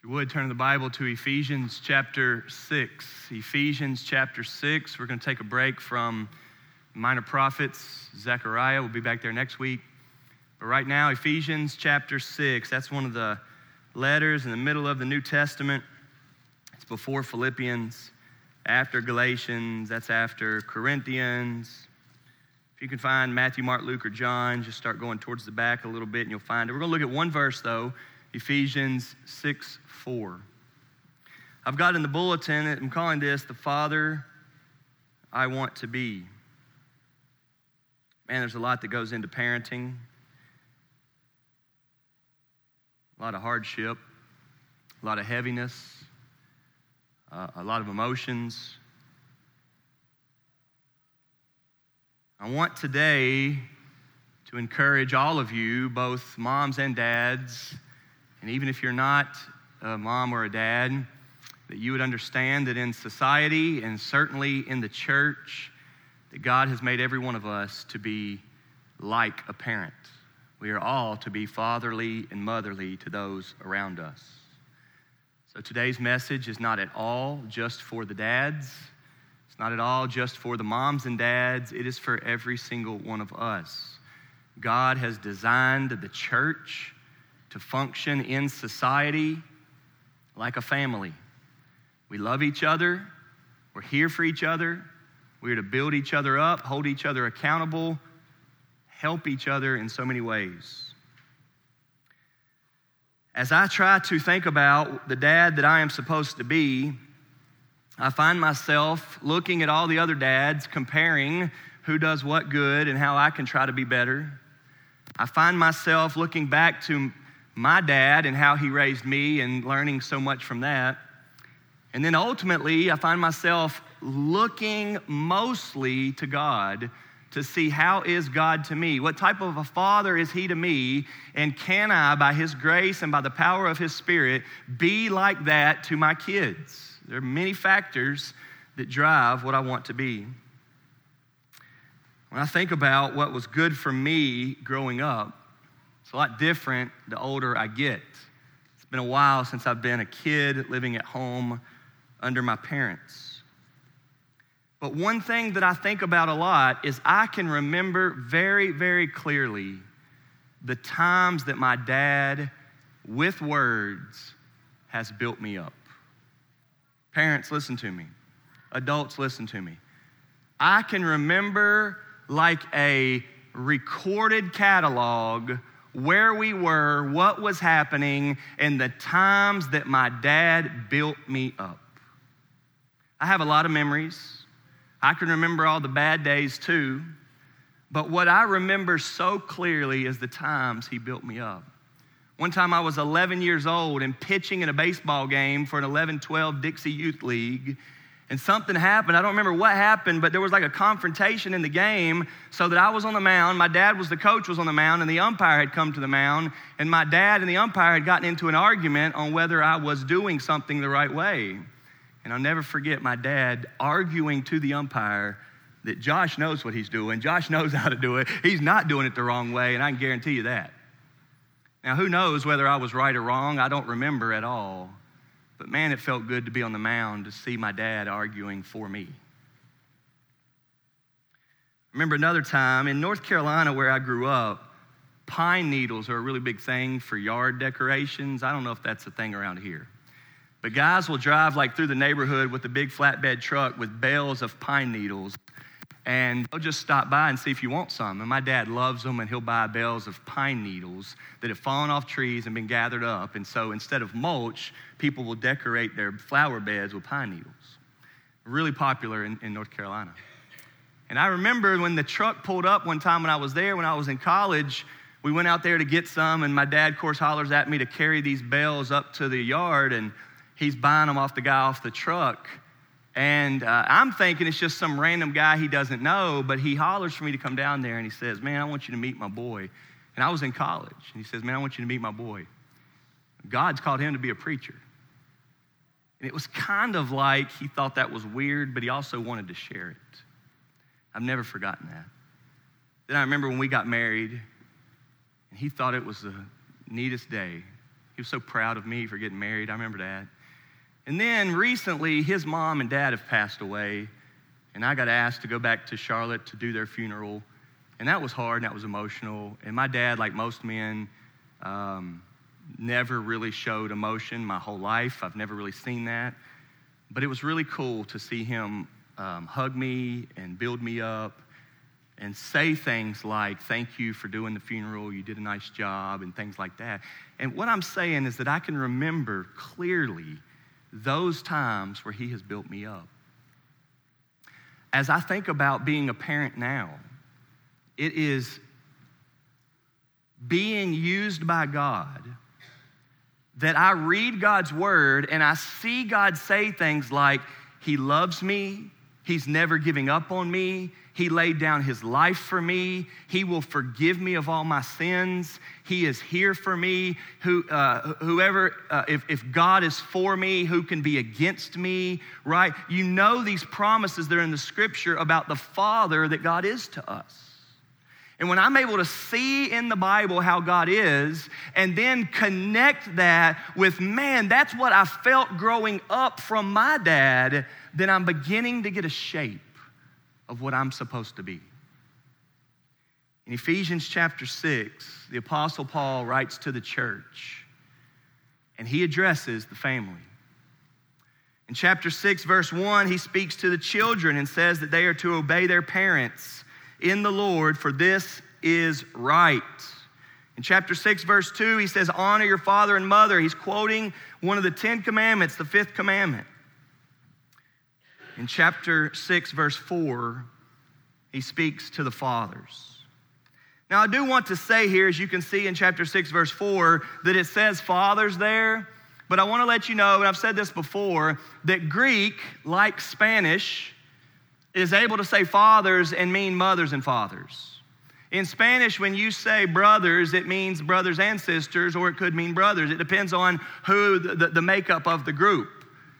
If you would turn the Bible to Ephesians chapter 6. Ephesians chapter 6. We're going to take a break from minor prophets. Zechariah We'll be back there next week. But right now, Ephesians chapter 6. That's one of the letters in the middle of the New Testament. It's before Philippians, after Galatians, that's after Corinthians. If you can find Matthew, Mark, Luke, or John, just start going towards the back a little bit and you'll find it. We're going to look at one verse though, Ephesians 6 4. I've got in the bulletin, I'm calling this the Father I Want to Be. Man, there's a lot that goes into parenting, a lot of hardship, a lot of heaviness, uh, a lot of emotions. I want today to encourage all of you, both moms and dads, and even if you're not a mom or a dad, that you would understand that in society and certainly in the church, that God has made every one of us to be like a parent. We are all to be fatherly and motherly to those around us. So today's message is not at all just for the dads. It's not at all just for the moms and dads. It is for every single one of us. God has designed the church to function in society like a family. We love each other, we're here for each other, we're to build each other up, hold each other accountable, help each other in so many ways. As I try to think about the dad that I am supposed to be, I find myself looking at all the other dads, comparing who does what good and how I can try to be better. I find myself looking back to my dad and how he raised me and learning so much from that. And then ultimately, I find myself looking mostly to God to see how is God to me? What type of a father is he to me? And can I, by his grace and by the power of his spirit, be like that to my kids? There are many factors that drive what I want to be. When I think about what was good for me growing up, it's a lot different the older I get. It's been a while since I've been a kid living at home under my parents. But one thing that I think about a lot is I can remember very, very clearly the times that my dad, with words, has built me up. Parents, listen to me. Adults, listen to me. I can remember like a recorded catalog where we were, what was happening, and the times that my dad built me up. I have a lot of memories. I can remember all the bad days too. But what I remember so clearly is the times he built me up. One time I was 11 years old and pitching in a baseball game for an 11 12 Dixie Youth League and something happened. I don't remember what happened, but there was like a confrontation in the game so that I was on the mound. My dad was the coach, was on the mound, and the umpire had come to the mound. And my dad and the umpire had gotten into an argument on whether I was doing something the right way. And I'll never forget my dad arguing to the umpire that Josh knows what he's doing. Josh knows how to do it. He's not doing it the wrong way, and I can guarantee you that. Now, who knows whether I was right or wrong? I don't remember at all. But man, it felt good to be on the mound to see my dad arguing for me. Remember another time in North Carolina where I grew up, pine needles are a really big thing for yard decorations. I don't know if that's a thing around here. But guys will drive like through the neighborhood with a big flatbed truck with bales of pine needles and they'll just stop by and see if you want some. And my dad loves them, and he'll buy bales of pine needles that have fallen off trees and been gathered up. And so instead of mulch, people will decorate their flower beds with pine needles. Really popular in, in North Carolina. And I remember when the truck pulled up one time when I was there, when I was in college, we went out there to get some, and my dad, of course, hollers at me to carry these bales up to the yard, and he's buying them off the guy off the truck. And uh, I'm thinking it's just some random guy he doesn't know, but he hollers for me to come down there and he says, Man, I want you to meet my boy. And I was in college. And he says, Man, I want you to meet my boy. God's called him to be a preacher. And it was kind of like he thought that was weird, but he also wanted to share it. I've never forgotten that. Then I remember when we got married, and he thought it was the neatest day. He was so proud of me for getting married. I remember that. And then recently, his mom and dad have passed away, and I got asked to go back to Charlotte to do their funeral. And that was hard and that was emotional. And my dad, like most men, um, never really showed emotion my whole life. I've never really seen that. But it was really cool to see him um, hug me and build me up and say things like, Thank you for doing the funeral, you did a nice job, and things like that. And what I'm saying is that I can remember clearly those times where he has built me up. As I think about being a parent now, it is being used by God that I read God's word and I see God say things like, He loves me, He's never giving up on me, He laid down His life for me, He will forgive me of all my sins, He is here for me. Who, uh, whoever, uh, if, if God is for me, who can be against me, right? You know these promises that are in the scripture about the Father that God is to us. And when I'm able to see in the Bible how God is and then connect that with, man, that's what I felt growing up from my dad, then I'm beginning to get a shape of what I'm supposed to be. In Ephesians chapter 6, the Apostle Paul writes to the church and he addresses the family. In chapter 6, verse 1, he speaks to the children and says that they are to obey their parents in the Lord, for this is right. In chapter 6, verse 2, he says, Honor your father and mother. He's quoting one of the Ten Commandments, the fifth commandment. In chapter 6, verse 4, he speaks to the fathers. Now, I do want to say here, as you can see in chapter 6, verse 4, that it says fathers there, but I want to let you know, and I've said this before, that Greek, like Spanish, is able to say fathers and mean mothers and fathers. In Spanish, when you say brothers, it means brothers and sisters, or it could mean brothers. It depends on who the, the, makeup of the group.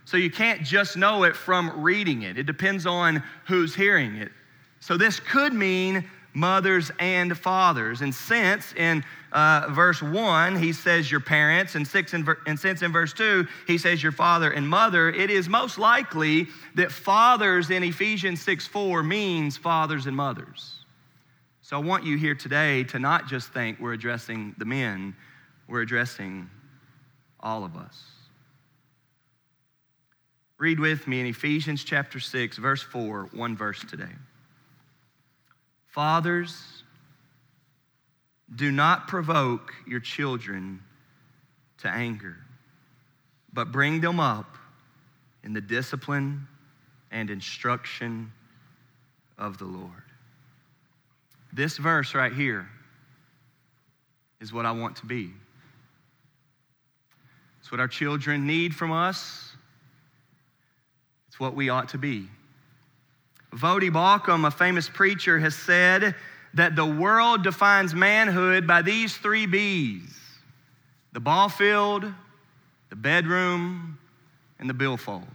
So you can't just know it from reading it, it depends on who's hearing it. So this could mean mothers and fathers. And since in uh, verse 1, he says your parents, and, six in ver- and since in verse 2, he says your father and mother, it is most likely that fathers in Ephesians 6 4 means fathers and mothers. So I want you here today to not just think we're addressing the men, we're addressing all of us. Read with me in Ephesians chapter 6, verse 4, one verse today. Fathers, do not provoke your children to anger, but bring them up in the discipline and instruction of the Lord. This verse right here is what I want to be. It's what our children need from us. It's what we ought to be. Voddie Baucham, a famous preacher, has said that the world defines manhood by these three B's the ball field, the bedroom, and the billfold.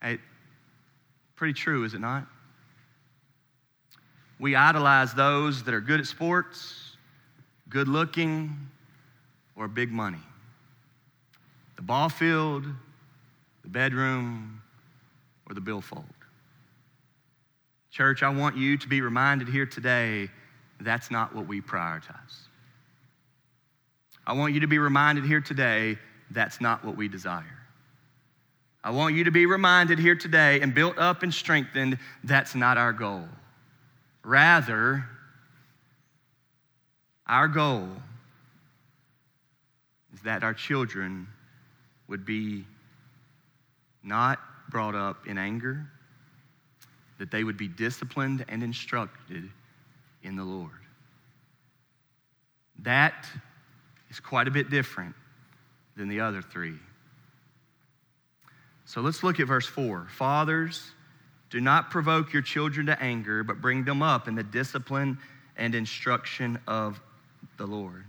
Hey, pretty true, is it not? We idolize those that are good at sports, good looking, or big money. The ball field, the bedroom, or the billfold. Church, I want you to be reminded here today that's not what we prioritize. I want you to be reminded here today that's not what we desire. I want you to be reminded here today and built up and strengthened that's not our goal. Rather, our goal is that our children would be not brought up in anger, that they would be disciplined and instructed in the Lord. That is quite a bit different than the other three. So let's look at verse 4. Fathers, do not provoke your children to anger, but bring them up in the discipline and instruction of the Lord.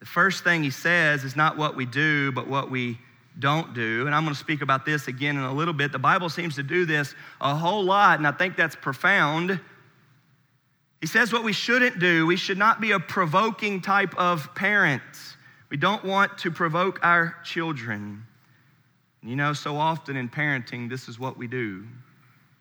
The first thing he says is not what we do, but what we don't do. And I'm going to speak about this again in a little bit. The Bible seems to do this a whole lot, and I think that's profound. He says what we shouldn't do. We should not be a provoking type of parent. We don't want to provoke our children. You know, so often in parenting, this is what we do.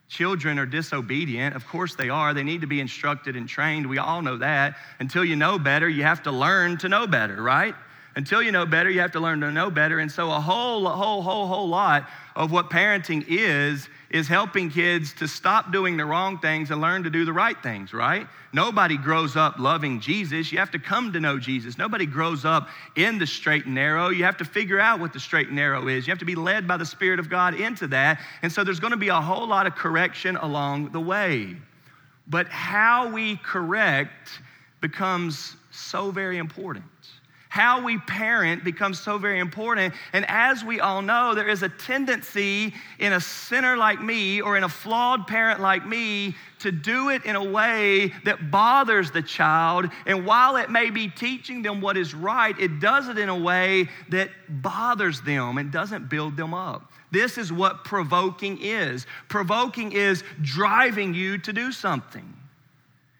Children are disobedient. Of course they are. They need to be instructed and trained. We all know that. Until you know better, you have to learn to know better, right? Until you know better, you have to learn to know better. And so, a whole, whole, whole, whole lot of what parenting is, is helping kids to stop doing the wrong things and learn to do the right things, right? Nobody grows up loving Jesus. You have to come to know Jesus. Nobody grows up in the straight and narrow. You have to figure out what the straight and narrow is. You have to be led by the Spirit of God into that. And so, there's going to be a whole lot of correction along the way. But how we correct becomes so very important. How we parent becomes so very important. And as we all know, there is a tendency in a sinner like me or in a flawed parent like me to do it in a way that bothers the child. And while it may be teaching them what is right, it does it in a way that bothers them and doesn't build them up. This is what provoking is. Provoking is driving you to do something.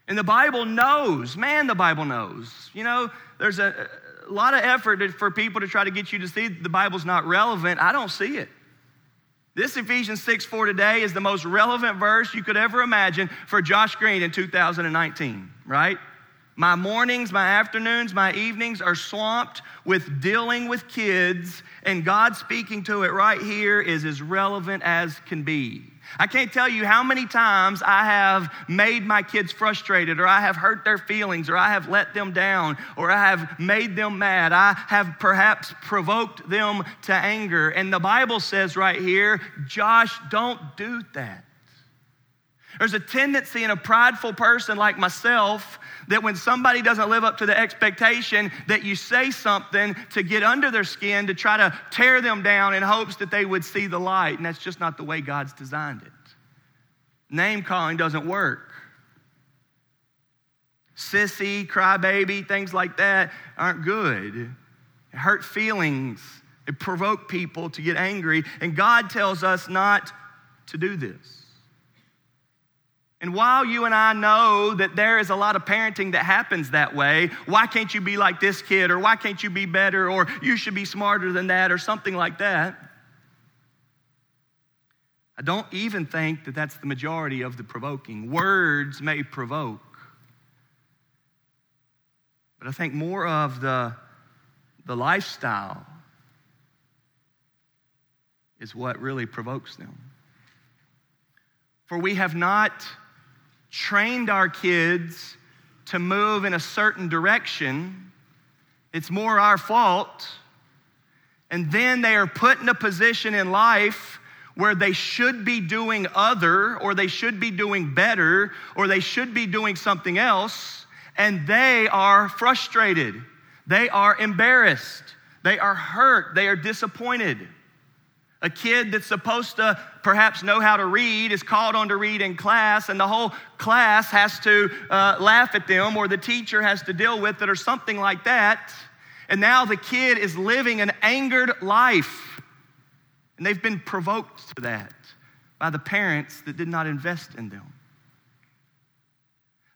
And the Bible knows, man, the Bible knows. You know, there's a, lot of effort for people to try to get you to see the Bible's not relevant. I don't see it. This Ephesians 6 4 today is the most relevant verse you could ever imagine for Josh Green in 2019, right? My mornings, my afternoons, my evenings are swamped with dealing with kids, and God speaking to it right here is as relevant as can be. I can't tell you how many times I have made my kids frustrated, or I have hurt their feelings, or I have let them down, or I have made them mad. I have perhaps provoked them to anger. And the Bible says right here, Josh, don't do that. There's a tendency in a prideful person like myself that when somebody doesn't live up to the expectation that you say something to get under their skin to try to tear them down in hopes that they would see the light and that's just not the way God's designed it. Name calling doesn't work. Sissy, crybaby, things like that aren't good. It hurt feelings. It provoke people to get angry and God tells us not to do this. And while you and I know that there is a lot of parenting that happens that way, why can't you be like this kid, or why can't you be better, or you should be smarter than that, or something like that? I don't even think that that's the majority of the provoking. Words may provoke, but I think more of the, the lifestyle is what really provokes them. For we have not trained our kids to move in a certain direction, it's more our fault. And then they are put in a position in life where they should be doing other, or they should be doing better, or they should be doing something else, and they are frustrated. They are embarrassed. They are hurt. They are disappointed. A kid that's supposed to perhaps know how to read is called on to read in class, and the whole class has to uh, laugh at them, or the teacher has to deal with it, or something like that. And now the kid is living an angered life. And they've been provoked to that by the parents that did not invest in them.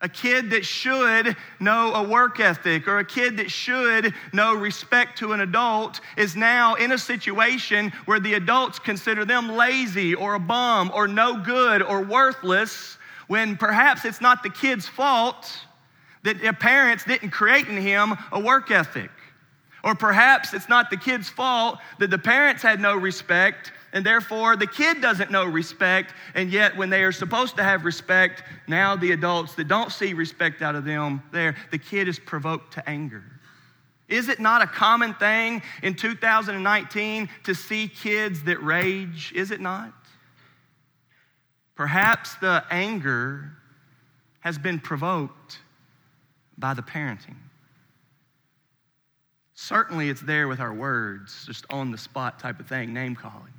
A kid that should know a work ethic or a kid that should know respect to an adult is now in a situation where the adults consider them lazy or a bum or no good or worthless when perhaps it's not the kid's fault that their parents didn't create in him a work ethic. Or perhaps it's not the kid's fault that the parents had no respect and therefore the kid doesn't know respect. And yet, when they are supposed to have respect, now the adults that don't see respect out of them, there, the kid is provoked to anger. Is it not a common thing in 2019 to see kids that rage? Is it not? Perhaps the anger has been provoked by the parenting. Certainly, it's there with our words, just on the spot type of thing, name calling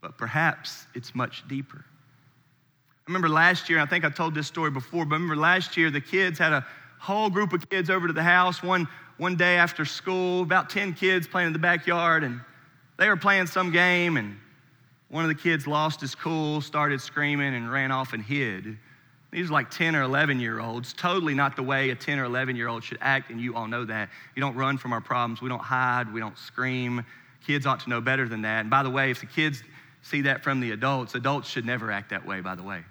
but perhaps it's much deeper. I remember last year, I think I told this story before, but I remember last year the kids had a whole group of kids over to the house one, one day after school, about 10 kids playing in the backyard, and they were playing some game, and one of the kids lost his cool, started screaming, and ran off and hid. These are like 10 or 11 year olds, totally not the way a 10 or 11 year old should act, and you all know that. You don't run from our problems, we don't hide, we don't scream. Kids ought to know better than that. And by the way, if the kids see that from the adults, adults should never act that way, by the way.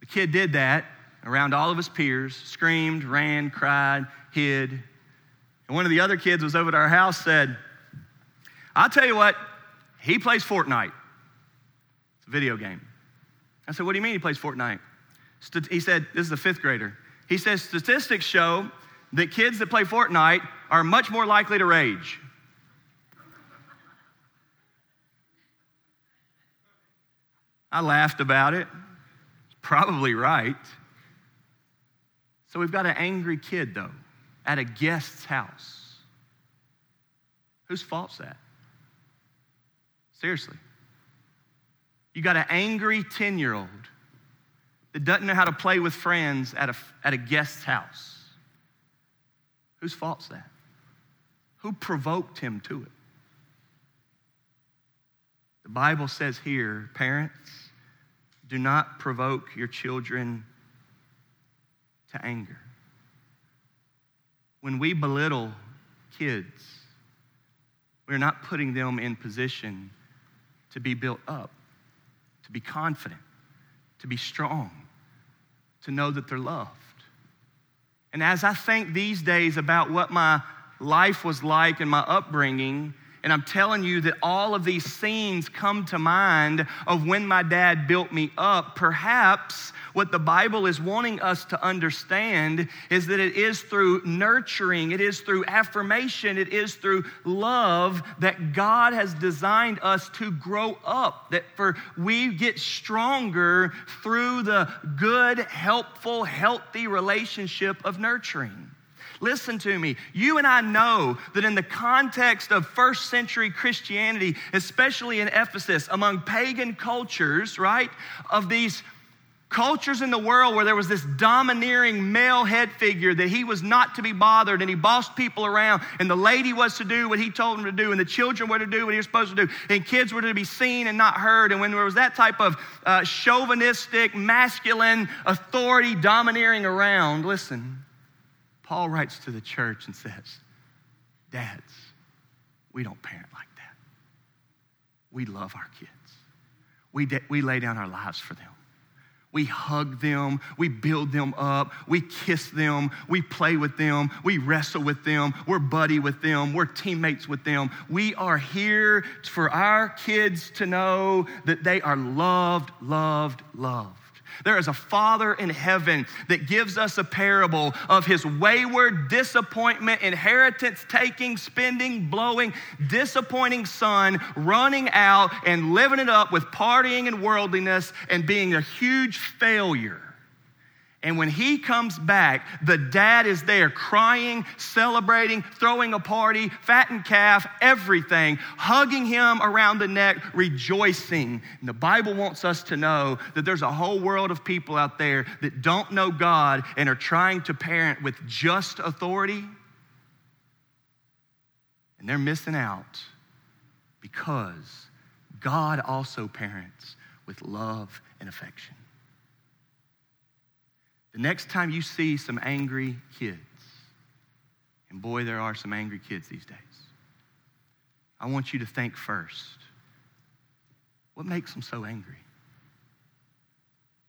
The kid did that around all of his peers, screamed, ran, cried, hid. And one of the other kids was over at our house, said, I'll tell you what, he plays Fortnite. It's a video game. I said, What do you mean he plays Fortnite? He said, This is a fifth grader. He says, Statistics show that kids that play Fortnite are much more likely to rage. I laughed about it. Probably right. So we've got an angry kid, though, at a guest's house. Whose fault's that? Seriously. You got an angry 10 year old that doesn't know how to play with friends at a, at a guest's house. Whose fault's that? Who provoked him to it? The Bible says here, parents, do not provoke your children to anger. When we belittle kids, we're not putting them in position to be built up to be confident, to be strong, to know that they're loved. And as I think these days about what my life was like and my upbringing, and I'm telling you that all of these scenes come to mind of when my dad built me up. Perhaps what the Bible is wanting us to understand is that it is through nurturing, it is through affirmation, it is through love that God has designed us to grow up. That for we get stronger through the good, helpful, healthy relationship of nurturing. Listen to me. You and I know that in the context of first century Christianity, especially in Ephesus, among pagan cultures, right, of these cultures in the world where there was this domineering male head figure that he was not to be bothered and he bossed people around and the lady was to do what he told them to do and the children were to do what he was supposed to do and kids were to be seen and not heard and when there was that type of uh, chauvinistic masculine authority domineering around listen Paul writes to the church and says, Dads, we don't parent like that. We love our kids. We, de- we lay down our lives for them. We hug them, we build them up, we kiss them, we play with them, we wrestle with them, we're buddy with them, we're teammates with them. We are here for our kids to know that they are loved, loved, loved. There is a Father in heaven that gives us a parable of his wayward, disappointment, inheritance taking, spending, blowing, disappointing son running out and living it up with partying and worldliness and being a huge failure. And when he comes back, the dad is there crying, celebrating, throwing a party, fattened calf, everything, hugging him around the neck, rejoicing. And the Bible wants us to know that there's a whole world of people out there that don't know God and are trying to parent with just authority. And they're missing out because God also parents with love and affection. The next time you see some angry kids, and boy, there are some angry kids these days, I want you to think first what makes them so angry?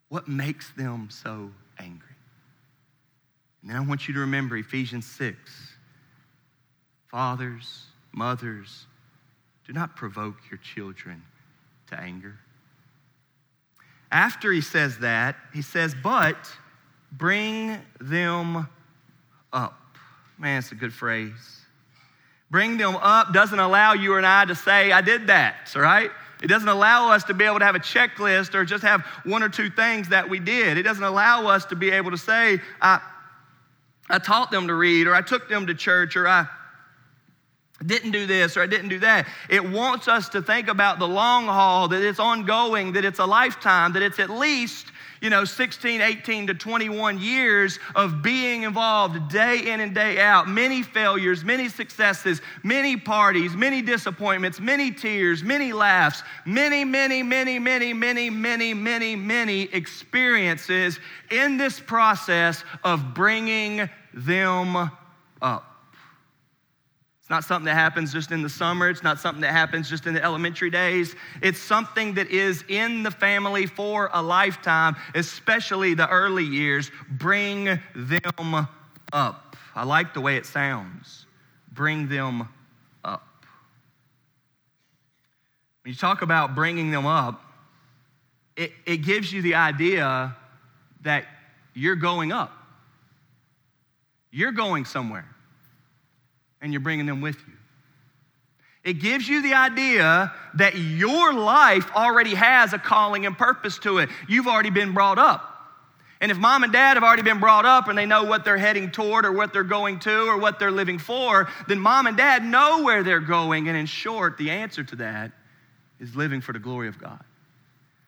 What makes them so angry? And then I want you to remember Ephesians 6 Fathers, mothers, do not provoke your children to anger. After he says that, he says, But Bring them up. Man, it's a good phrase. Bring them up doesn't allow you and I to say, I did that, right? It doesn't allow us to be able to have a checklist or just have one or two things that we did. It doesn't allow us to be able to say, I, I taught them to read, or I took them to church, or I didn't do this, or I didn't do that. It wants us to think about the long haul, that it's ongoing, that it's a lifetime, that it's at least you know, 16, 18 to 21 years of being involved day in and day out. Many failures, many successes, many parties, many disappointments, many tears, many laughs, many, many, many, many, many, many, many, many experiences in this process of bringing them up. It's not something that happens just in the summer. It's not something that happens just in the elementary days. It's something that is in the family for a lifetime, especially the early years. Bring them up. I like the way it sounds. Bring them up. When you talk about bringing them up, it, it gives you the idea that you're going up. You're going somewhere and you're bringing them with you. It gives you the idea that your life already has a calling and purpose to it. You've already been brought up. And if mom and dad have already been brought up and they know what they're heading toward or what they're going to or what they're living for, then mom and dad know where they're going. And in short, the answer to that is living for the glory of God.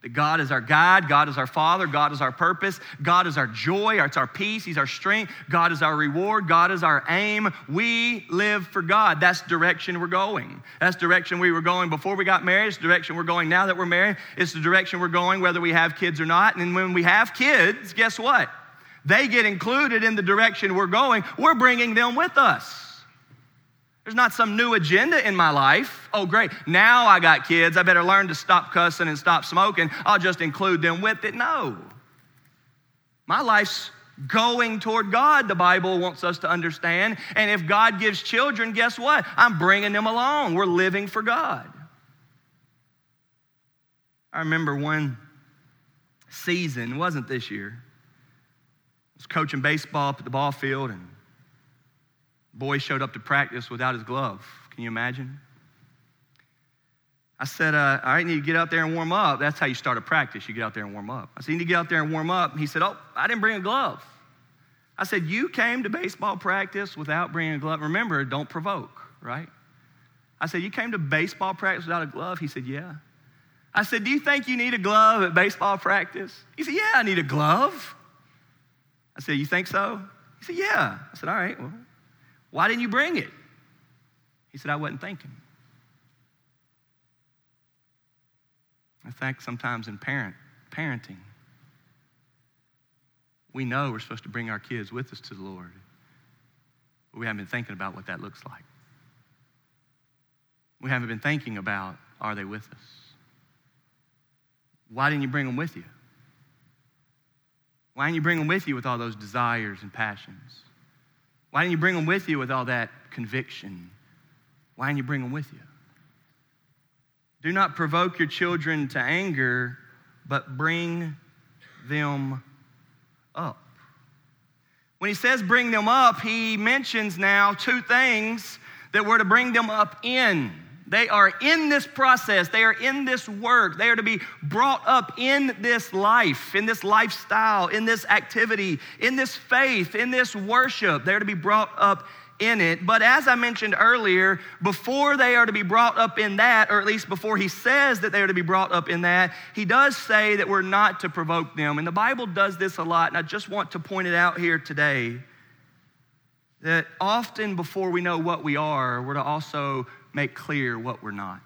That God is our God, God is our Father, God is our purpose, God is our joy, it's our peace, He's our strength, God is our reward, God is our aim. We live for God. That's direction we're going. That's direction we were going before we got married. It's direction we're going now that we're married. It's the direction we're going whether we have kids or not. And when we have kids, guess what? They get included in the direction we're going. We're bringing them with us. There's not some new agenda in my life. Oh, great. Now I got kids. I better learn to stop cussing and stop smoking. I'll just include them with it. No. My life's going toward God, the Bible wants us to understand. And if God gives children, guess what? I'm bringing them along. We're living for God. I remember one season, wasn't this year. I was coaching baseball at the ball field and boy showed up to practice without his glove. Can you imagine? I said, uh, All right, need to get out there and warm up. That's how you start a practice. You get out there and warm up. I said, You need to get out there and warm up. He said, Oh, I didn't bring a glove. I said, You came to baseball practice without bringing a glove. Remember, don't provoke, right? I said, You came to baseball practice without a glove? He said, Yeah. I said, Do you think you need a glove at baseball practice? He said, Yeah, I need a glove. I said, You think so? He said, Yeah. I said, All right, well, why didn't you bring it? He said, I wasn't thinking. I think sometimes in parent, parenting, we know we're supposed to bring our kids with us to the Lord, but we haven't been thinking about what that looks like. We haven't been thinking about are they with us? Why didn't you bring them with you? Why didn't you bring them with you with all those desires and passions? Why didn't you bring them with you with all that conviction? Why didn't you bring them with you? Do not provoke your children to anger, but bring them up. When he says bring them up, he mentions now two things that we're to bring them up in. They are in this process, they are in this work, they are to be brought up in this life, in this lifestyle, in this activity, in this faith, in this worship. They're to be brought up in it. But as I mentioned earlier, before they are to be brought up in that, or at least before he says that they are to be brought up in that, he does say that we're not to provoke them. And the Bible does this a lot, and I just want to point it out here today that often before we know what we are, we're to also make clear what we're not.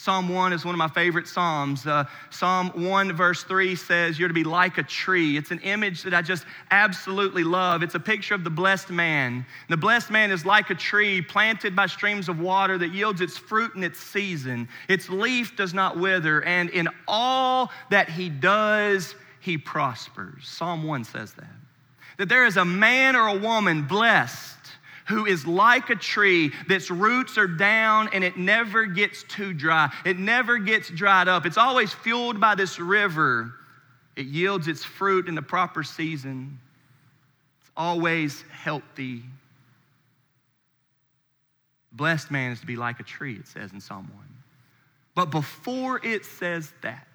Psalm 1 is one of my favorite Psalms. Uh, Psalm 1, verse 3 says, You're to be like a tree. It's an image that I just absolutely love. It's a picture of the blessed man. The blessed man is like a tree planted by streams of water that yields its fruit in its season. Its leaf does not wither, and in all that he does, he prospers. Psalm 1 says that. That there is a man or a woman blessed who is like a tree that's roots are down and it never gets too dry. It never gets dried up. It's always fueled by this river. It yields its fruit in the proper season. It's always healthy. Blessed man is to be like a tree, it says in Psalm 1. But before it says that,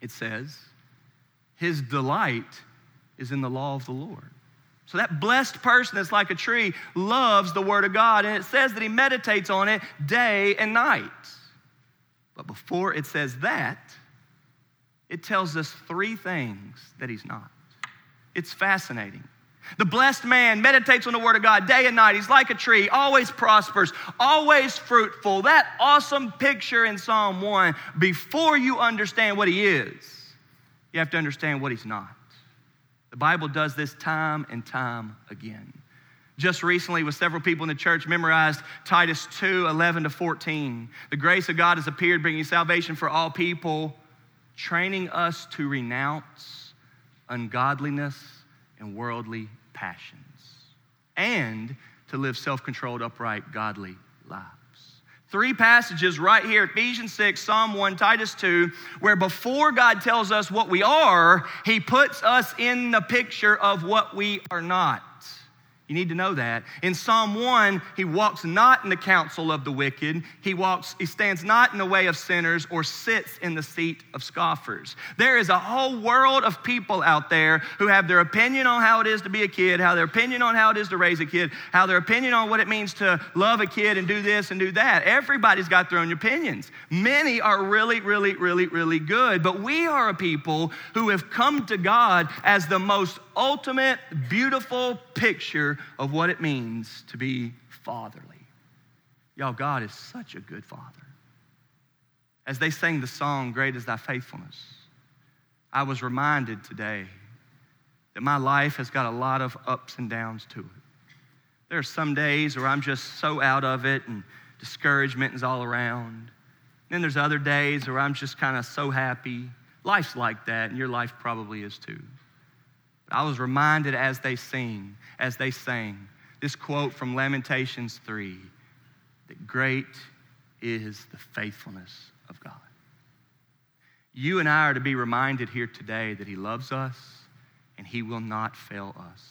it says, his delight is in the law of the Lord. So that blessed person that's like a tree loves the Word of God, and it says that he meditates on it day and night. But before it says that, it tells us three things that he's not. It's fascinating. The blessed man meditates on the word of God day and night. He's like a tree, always prospers, always fruitful. That awesome picture in Psalm 1. Before you understand what he is, you have to understand what he's not. The Bible does this time and time again. Just recently, with several people in the church, memorized Titus 2 11 to 14. The grace of God has appeared, bringing salvation for all people, training us to renounce ungodliness and worldly passions, and to live self controlled, upright, godly lives. Three passages right here Ephesians 6, Psalm 1, Titus 2, where before God tells us what we are, He puts us in the picture of what we are not. You need to know that. In Psalm 1, he walks not in the counsel of the wicked. He walks, he stands not in the way of sinners or sits in the seat of scoffers. There is a whole world of people out there who have their opinion on how it is to be a kid, how their opinion on how it is to raise a kid, how their opinion on what it means to love a kid and do this and do that. Everybody's got their own opinions. Many are really, really, really, really good, but we are a people who have come to God as the most ultimate, beautiful picture of what it means to be fatherly. Y'all, God is such a good father. As they sang the song, Great is Thy Faithfulness, I was reminded today that my life has got a lot of ups and downs to it. There are some days where I'm just so out of it and discouragement is all around. Then there's other days where I'm just kind of so happy. Life's like that, and your life probably is too. I was reminded as they sing, as they sang, this quote from Lamentations 3 that great is the faithfulness of God. You and I are to be reminded here today that He loves us and He will not fail us.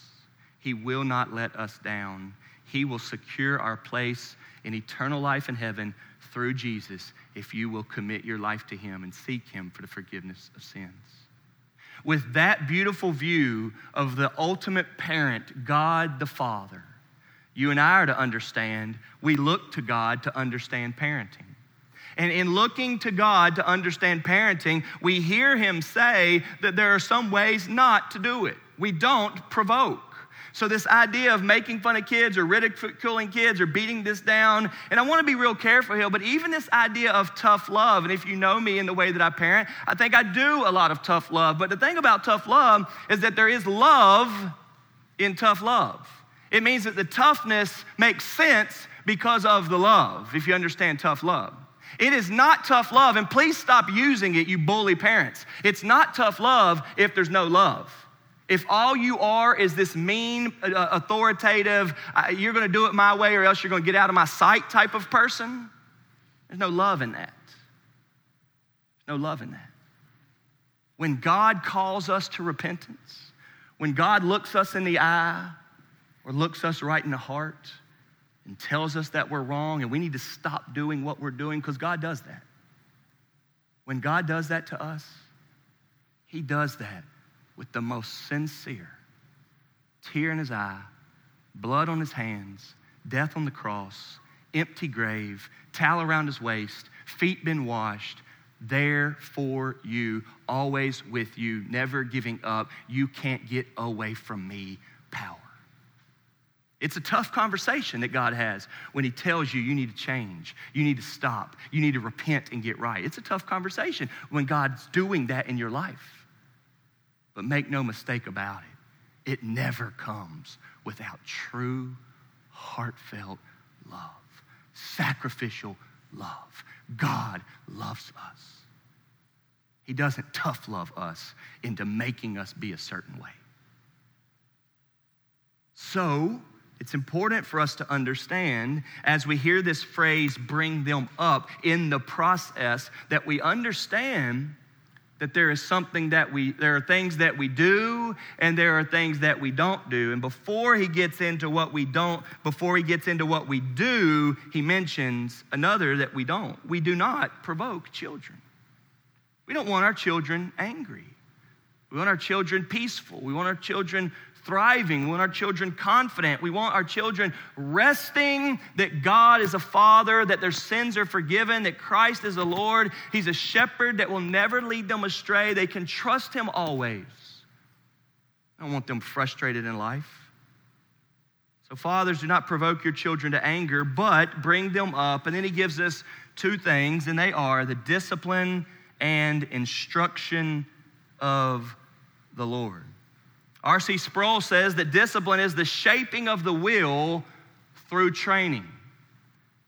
He will not let us down. He will secure our place in eternal life in heaven through Jesus if you will commit your life to Him and seek Him for the forgiveness of sins with that beautiful view of the ultimate parent, God the Father, you and I are to understand, we look to God to understand parenting. And in looking to God to understand parenting, we hear Him say that there are some ways not to do it. We don't provoke. So, this idea of making fun of kids or ridiculing kids or beating this down, and I want to be real careful here, but even this idea of tough love, and if you know me in the way that I parent, I think I do a lot of tough love. But the thing about tough love is that there is love in tough love. It means that the toughness makes sense because of the love, if you understand tough love. It is not tough love, and please stop using it, you bully parents. It's not tough love if there's no love. If all you are is this mean, uh, authoritative, uh, you're going to do it my way or else you're going to get out of my sight type of person, there's no love in that. There's no love in that. When God calls us to repentance, when God looks us in the eye or looks us right in the heart and tells us that we're wrong and we need to stop doing what we're doing, because God does that. When God does that to us, He does that with the most sincere tear in his eye, blood on his hands, death on the cross, empty grave, towel around his waist, feet been washed, there for you, always with you, never giving up. You can't get away from me power. It's a tough conversation that God has when He tells you you need to change, you need to stop, you need to repent and get right. It's a tough conversation when God's doing that in your life. But make no mistake about it, it never comes without true, heartfelt love, sacrificial love. God loves us. He doesn't tough love us into making us be a certain way. So, it's important for us to understand as we hear this phrase, bring them up in the process, that we understand that there is something that we there are things that we do and there are things that we don't do. And before he gets into what we don't before he gets into what we do he mentions another that we don't. We do not provoke children. We don't want our children angry. We want our children peaceful. We want our children thriving. We want our children confident. We want our children resting that God is a father, that their sins are forgiven, that Christ is a Lord. He's a shepherd that will never lead them astray. They can trust Him always. I don't want them frustrated in life. So, fathers, do not provoke your children to anger, but bring them up. And then he gives us two things, and they are the discipline and instruction of the Lord. R.C. Sproul says that discipline is the shaping of the will through training.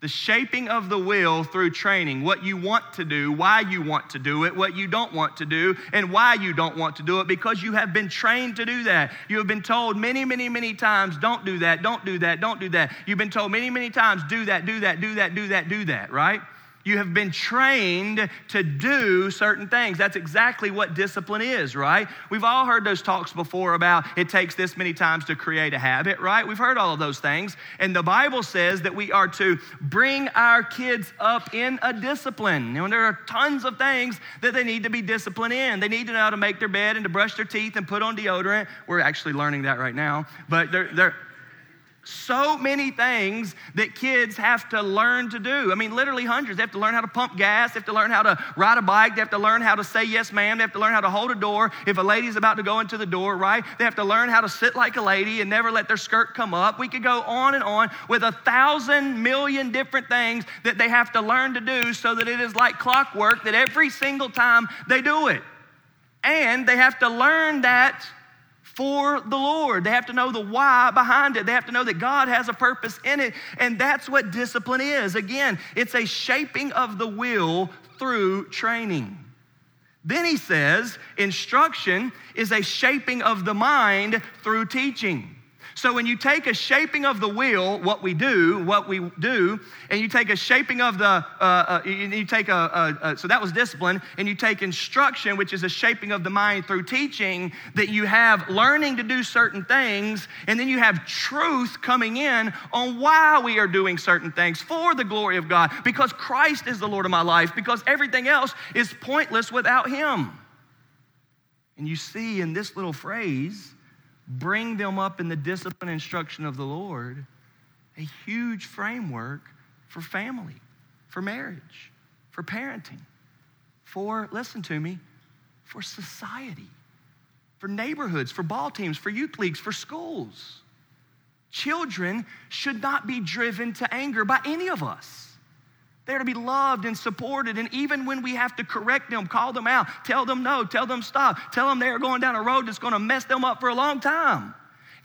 The shaping of the will through training, what you want to do, why you want to do it, what you don't want to do, and why you don't want to do it, because you have been trained to do that. You have been told many, many, many times, don't do that, don't do that, don't do that. You've been told many, many times, do that, do that, do that, do that, do that, right? You have been trained to do certain things. That's exactly what discipline is, right? We've all heard those talks before about it takes this many times to create a habit, right? We've heard all of those things. And the Bible says that we are to bring our kids up in a discipline. Know, there are tons of things that they need to be disciplined in. They need to know how to make their bed and to brush their teeth and put on deodorant. We're actually learning that right now. But they're, they're so many things that kids have to learn to do. I mean, literally hundreds. They have to learn how to pump gas, they have to learn how to ride a bike, they have to learn how to say yes, ma'am, they have to learn how to hold a door if a lady's about to go into the door, right? They have to learn how to sit like a lady and never let their skirt come up. We could go on and on with a thousand million different things that they have to learn to do so that it is like clockwork that every single time they do it. And they have to learn that for the Lord. They have to know the why behind it. They have to know that God has a purpose in it. And that's what discipline is. Again, it's a shaping of the will through training. Then he says, instruction is a shaping of the mind through teaching. So when you take a shaping of the wheel, what we do, what we do, and you take a shaping of the, uh, uh, you take a, a, a, so that was discipline, and you take instruction, which is a shaping of the mind through teaching, that you have learning to do certain things, and then you have truth coming in on why we are doing certain things for the glory of God, because Christ is the Lord of my life, because everything else is pointless without Him. And you see in this little phrase, bring them up in the discipline and instruction of the Lord, a huge framework for family, for marriage, for parenting, for, listen to me, for society, for neighborhoods, for ball teams, for youth leagues, for schools. Children should not be driven to anger by any of us. They're to be loved and supported. And even when we have to correct them, call them out, tell them no, tell them stop, tell them they are going down a road that's going to mess them up for a long time.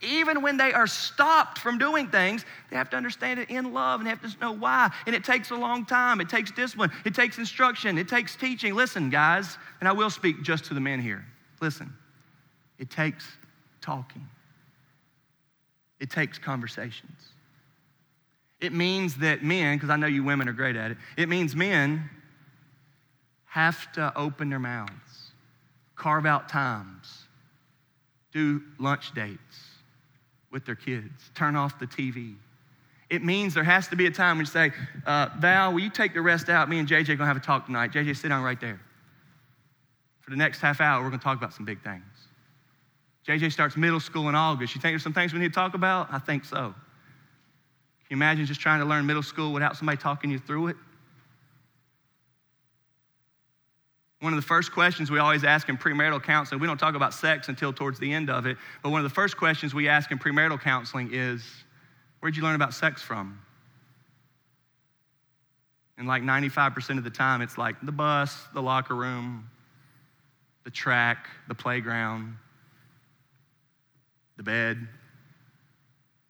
Even when they are stopped from doing things, they have to understand it in love and they have to know why. And it takes a long time. It takes discipline. It takes instruction. It takes teaching. Listen, guys, and I will speak just to the men here. Listen, it takes talking, it takes conversations. It means that men, because I know you women are great at it, it means men have to open their mouths, carve out times, do lunch dates with their kids, turn off the TV. It means there has to be a time when you say, uh, Val, will you take the rest out? Me and JJ are going to have a talk tonight. JJ, sit down right there. For the next half hour, we're going to talk about some big things. JJ starts middle school in August. You think there's some things we need to talk about? I think so you imagine just trying to learn middle school without somebody talking you through it? One of the first questions we always ask in premarital counseling, we don't talk about sex until towards the end of it, but one of the first questions we ask in premarital counseling is, Where'd you learn about sex from? And like 95% of the time, it's like the bus, the locker room, the track, the playground, the bed,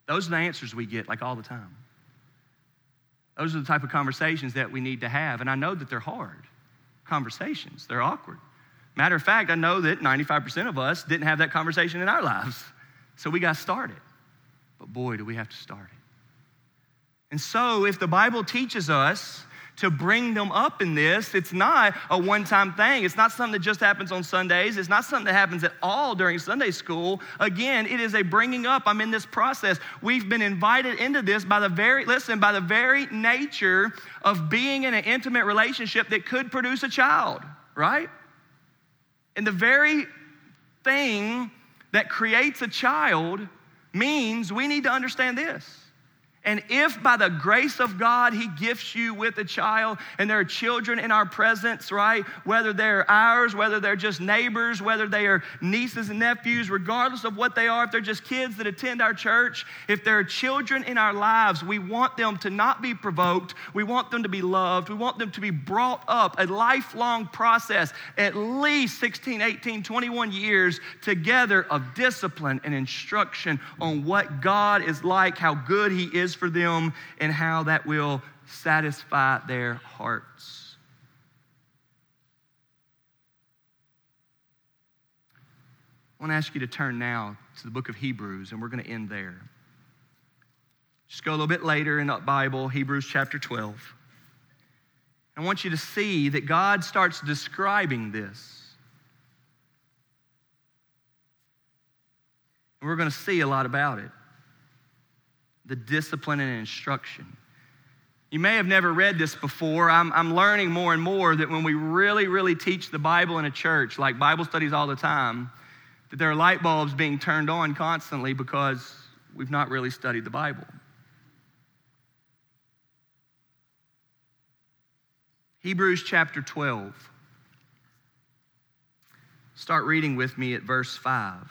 those are the answers we get like all the time. Those are the type of conversations that we need to have. And I know that they're hard conversations, they're awkward. Matter of fact, I know that 95% of us didn't have that conversation in our lives. So we got started. But boy, do we have to start it. And so, if the Bible teaches us to bring them up in this. It's not a one time thing. It's not something that just happens on Sundays. It's not something that happens at all during Sunday school. Again, it is a bringing up. I'm in this process. We've been invited into this by the very, listen, by the very nature of being in an intimate relationship that could produce a child, right? And the very thing that creates a child means we need to understand this. And if by the grace of God He gifts you with a child, and there are children in our presence, right? Whether they're ours, whether they're just neighbors, whether they are nieces and nephews, regardless of what they are, if they're just kids that attend our church, if there are children in our lives, we want them to not be provoked. We want them to be loved. We want them to be brought up, a lifelong process, at least 16, 18, 21 years together of discipline and instruction on what God is like, how good He is for them and how that will satisfy their hearts. I want to ask you to turn now to the book of Hebrews, and we're going to end there. Just go a little bit later in the Bible, Hebrews chapter 12. I want you to see that God starts describing this. And we're going to see a lot about it the discipline and instruction. You may have never read this before. I'm, I'm learning more and more that when we really, really teach the Bible in a church, like Bible studies all the time, that there are light bulbs being turned on constantly because we've not really studied the Bible. Hebrews chapter 12. Start reading with me at verse 5.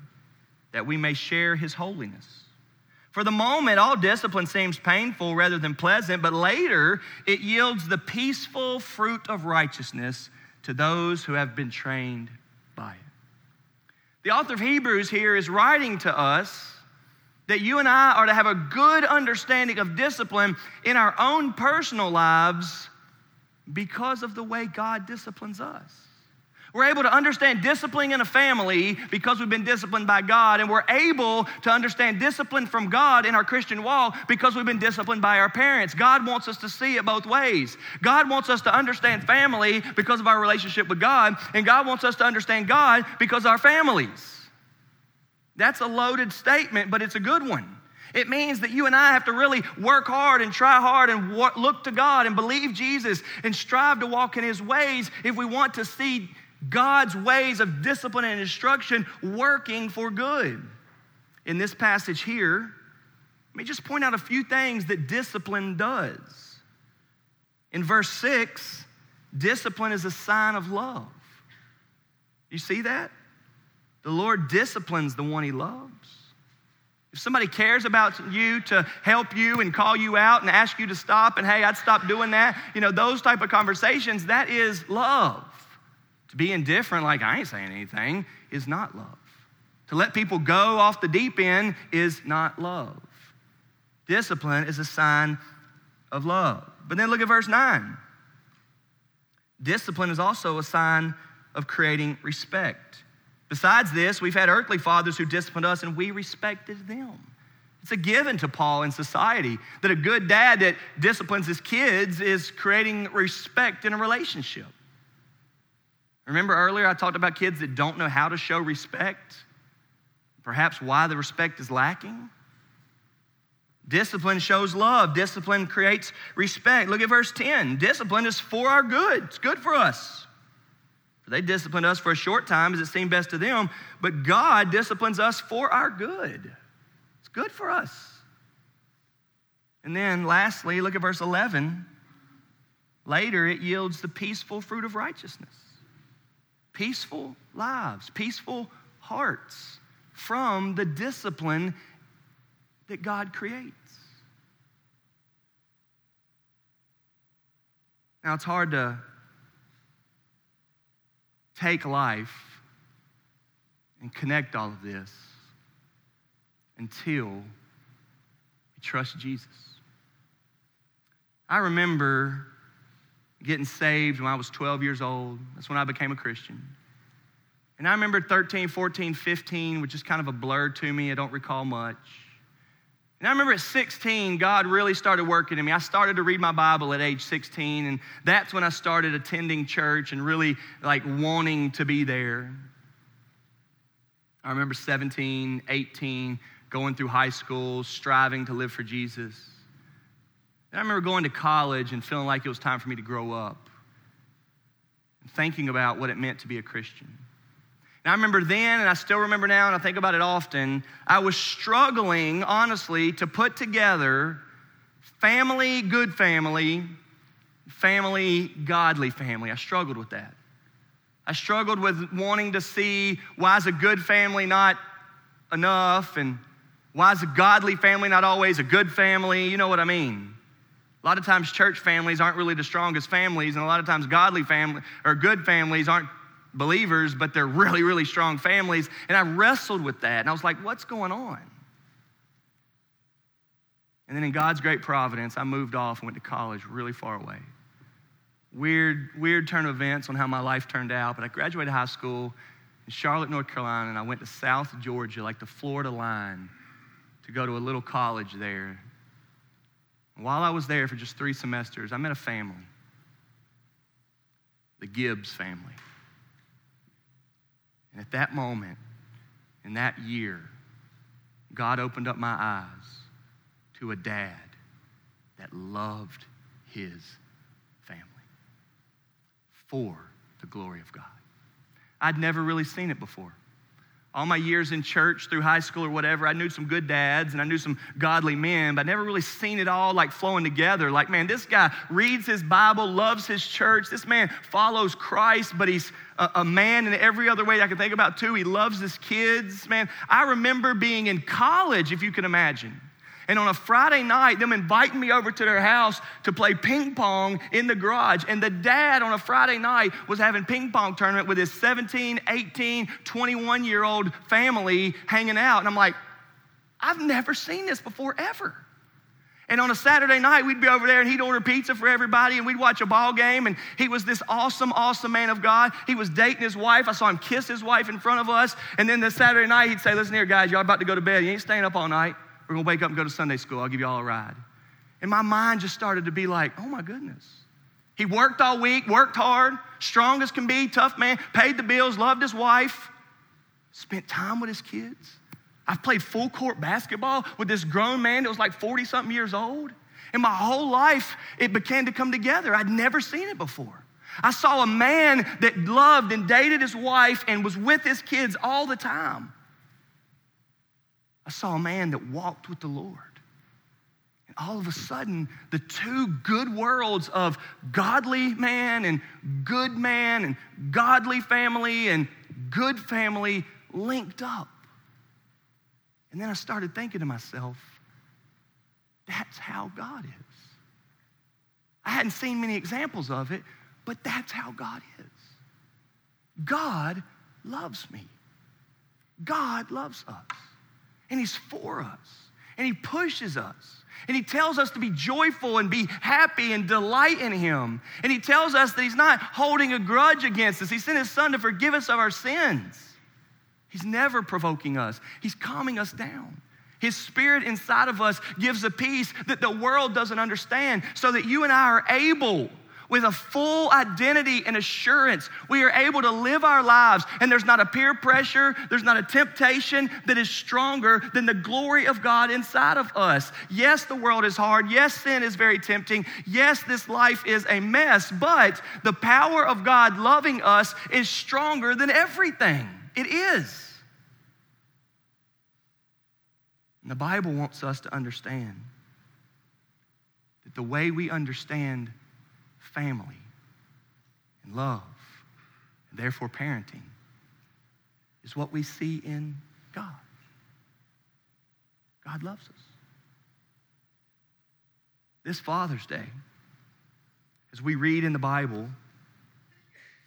that we may share His holiness. For the moment, all discipline seems painful rather than pleasant, but later it yields the peaceful fruit of righteousness to those who have been trained by it. The author of Hebrews here is writing to us that you and I are to have a good understanding of discipline in our own personal lives because of the way God disciplines us. We're able to understand discipline in a family because we've been disciplined by God, and we're able to understand discipline from God in our Christian walk because we've been disciplined by our parents. God wants us to see it both ways. God wants us to understand family because of our relationship with God, and God wants us to understand God because our families. That's a loaded statement, but it's a good one. It means that you and I have to really work hard and try hard and look to God and believe Jesus and strive to walk in His ways if we want to see God's ways of discipline and instruction working for good. In this passage here, let me just point out a few things that discipline does. In verse 6, discipline is a sign of love. You see that? The Lord disciplines the one he loves. If somebody cares about you to help you and call you out and ask you to stop and hey, I'd stop doing that, you know, those type of conversations, that is love. To be indifferent, like I ain't saying anything, is not love. To let people go off the deep end is not love. Discipline is a sign of love. But then look at verse 9. Discipline is also a sign of creating respect. Besides this, we've had earthly fathers who disciplined us and we respected them. It's a given to Paul in society that a good dad that disciplines his kids is creating respect in a relationship. Remember earlier I talked about kids that don't know how to show respect? Perhaps why the respect is lacking? Discipline shows love. Discipline creates respect. Look at verse 10. Discipline is for our good. It's good for us. They disciplined us for a short time as it seemed best to them, but God disciplines us for our good. It's good for us. And then lastly, look at verse 11. Later, it yields the peaceful fruit of righteousness peaceful lives, peaceful hearts from the discipline that God creates. Now, it's hard to take life and connect all of this until we trust Jesus. I remember getting saved when I was 12 years old. That's when I became a Christian. And I remember 13, 14, 15, which is kind of a blur to me. I don't recall much. And I remember at 16, God really started working in me. I started to read my Bible at age 16, and that's when I started attending church and really like wanting to be there. I remember 17, 18, going through high school, striving to live for Jesus. And I remember going to college and feeling like it was time for me to grow up and thinking about what it meant to be a Christian. And I remember then, and I still remember now, and I think about it often, I was struggling, honestly, to put together family, good family, family, godly family. I struggled with that. I struggled with wanting to see why is a good family not enough, and why is a godly family not always a good family? You know what I mean. A lot of times, church families aren't really the strongest families, and a lot of times, godly family or good families aren't believers, but they're really, really strong families. And I wrestled with that. And I was like, what's going on? And then in God's great providence, I moved off and went to college really far away. Weird, weird turn of events on how my life turned out, but I graduated high school in Charlotte, North Carolina, and I went to South Georgia, like the Florida line, to go to a little college there. While I was there for just three semesters, I met a family, the Gibbs family. And at that moment, in that year, God opened up my eyes to a dad that loved his family for the glory of God. I'd never really seen it before all my years in church through high school or whatever, I knew some good dads and I knew some godly men, but I never really seen it all like flowing together. Like, man, this guy reads his Bible, loves his church. This man follows Christ, but he's a, a man in every other way I can think about too. He loves his kids. Man, I remember being in college, if you can imagine. And on a Friday night, them inviting me over to their house to play ping pong in the garage. And the dad on a Friday night was having ping pong tournament with his 17, 18, 21 year old family hanging out. And I'm like, I've never seen this before ever. And on a Saturday night, we'd be over there and he'd order pizza for everybody and we'd watch a ball game. And he was this awesome, awesome man of God. He was dating his wife. I saw him kiss his wife in front of us. And then the Saturday night, he'd say, Listen here, guys, y'all about to go to bed. You ain't staying up all night. We're going to wake up and go to Sunday school. I'll give you all a ride. And my mind just started to be like, oh my goodness. He worked all week, worked hard, strong as can be, tough man, paid the bills, loved his wife, spent time with his kids. I've played full court basketball with this grown man that was like 40 something years old. And my whole life, it began to come together. I'd never seen it before. I saw a man that loved and dated his wife and was with his kids all the time. I saw a man that walked with the Lord. And all of a sudden, the two good worlds of godly man and good man and godly family and good family linked up. And then I started thinking to myself, that's how God is. I hadn't seen many examples of it, but that's how God is. God loves me. God loves us and He's for us, and He pushes us. And he tells us to be joyful and be happy and delight in him. And he tells us that he's not holding a grudge against us. He sent his son to forgive us of our sins. He's never provoking us, he's calming us down. His spirit inside of us gives a peace that the world doesn't understand so that you and I are able with a full identity and assurance, we are able to live our lives. And there's not a peer pressure, there's not a temptation that is stronger than the glory of God inside of us. Yes, the world is hard. Yes, sin is very tempting. Yes, this life is a mess, but the power of God loving us is stronger than everything. It is. And the Bible wants us to understand that the way we understand family and love, and therefore parenting, is what we see in God. God loves us. This Father's Day, as we read in the Bible,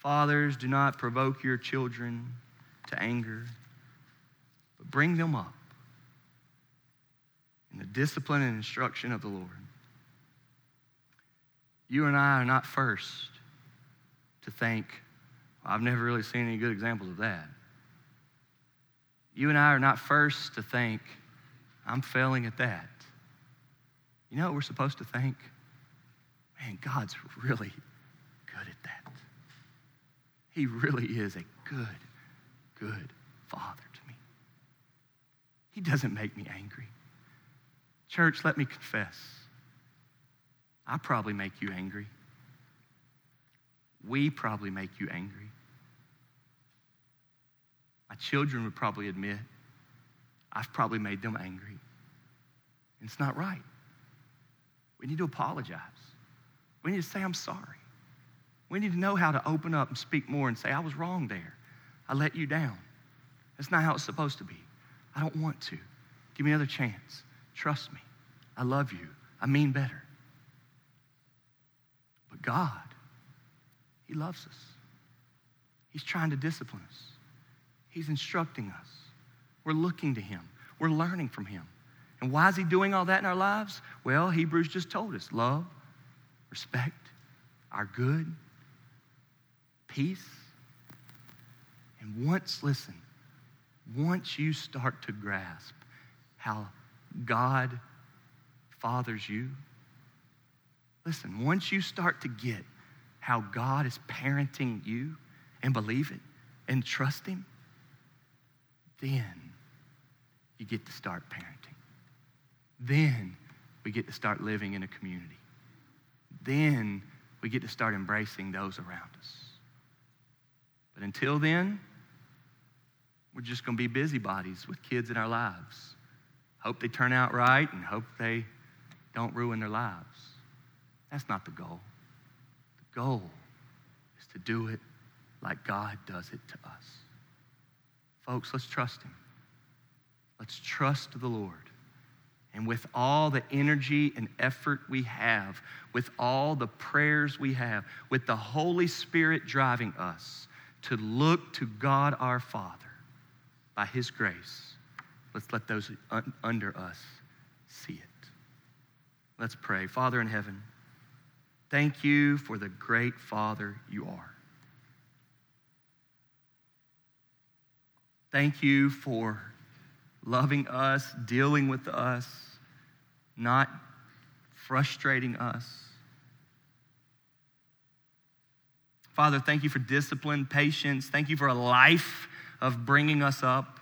fathers, do not provoke your children to anger, but bring them up in the discipline and instruction of the Lord. You and I are not first to think, I've never really seen any good examples of that. You and I are not first to think, I'm failing at that. You know what we're supposed to think? Man, God's really good at that. He really is a good, good father to me. He doesn't make me angry. Church, let me confess. I probably make you angry. We probably make you angry. My children would probably admit I've probably made them angry. It's not right. We need to apologize. We need to say, I'm sorry. We need to know how to open up and speak more and say, I was wrong there. I let you down. That's not how it's supposed to be. I don't want to. Give me another chance. Trust me. I love you. I mean better. God, He loves us. He's trying to discipline us, He's instructing us. We're looking to Him, we're learning from Him. And why is He doing all that in our lives? Well, Hebrews just told us love, respect, our good, peace. And once, listen, once you start to grasp how God fathers you, listen, once you start to get how God is parenting you and believe it and trust Him, then you get to start parenting. Then we get to start living in a community. Then we get to start embracing those around us. But until then, we're just going to be busybodies with kids in our lives. Hope they turn out right and hope they don't ruin their lives. That's not the goal. The goal is to do it like God does it to us. Folks, let's trust Him. Let's trust the Lord. And with all the energy and effort we have, with all the prayers we have, with the Holy Spirit driving us to look to God our Father by His grace, let's let those under us see it. Let's pray. Father in heaven, thank you for the great Father you are. Thank you for loving us, dealing with us, not frustrating us. Father, thank you for discipline, patience. Thank you for a life of bringing us up.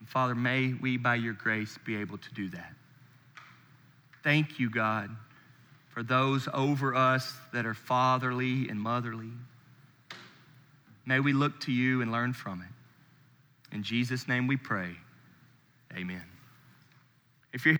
And Father, may we, by your grace, be able to do that. Thank you, God, for those over us that are fatherly and motherly. May we look to you and learn from it. In Jesus' name we pray. Amen. If you're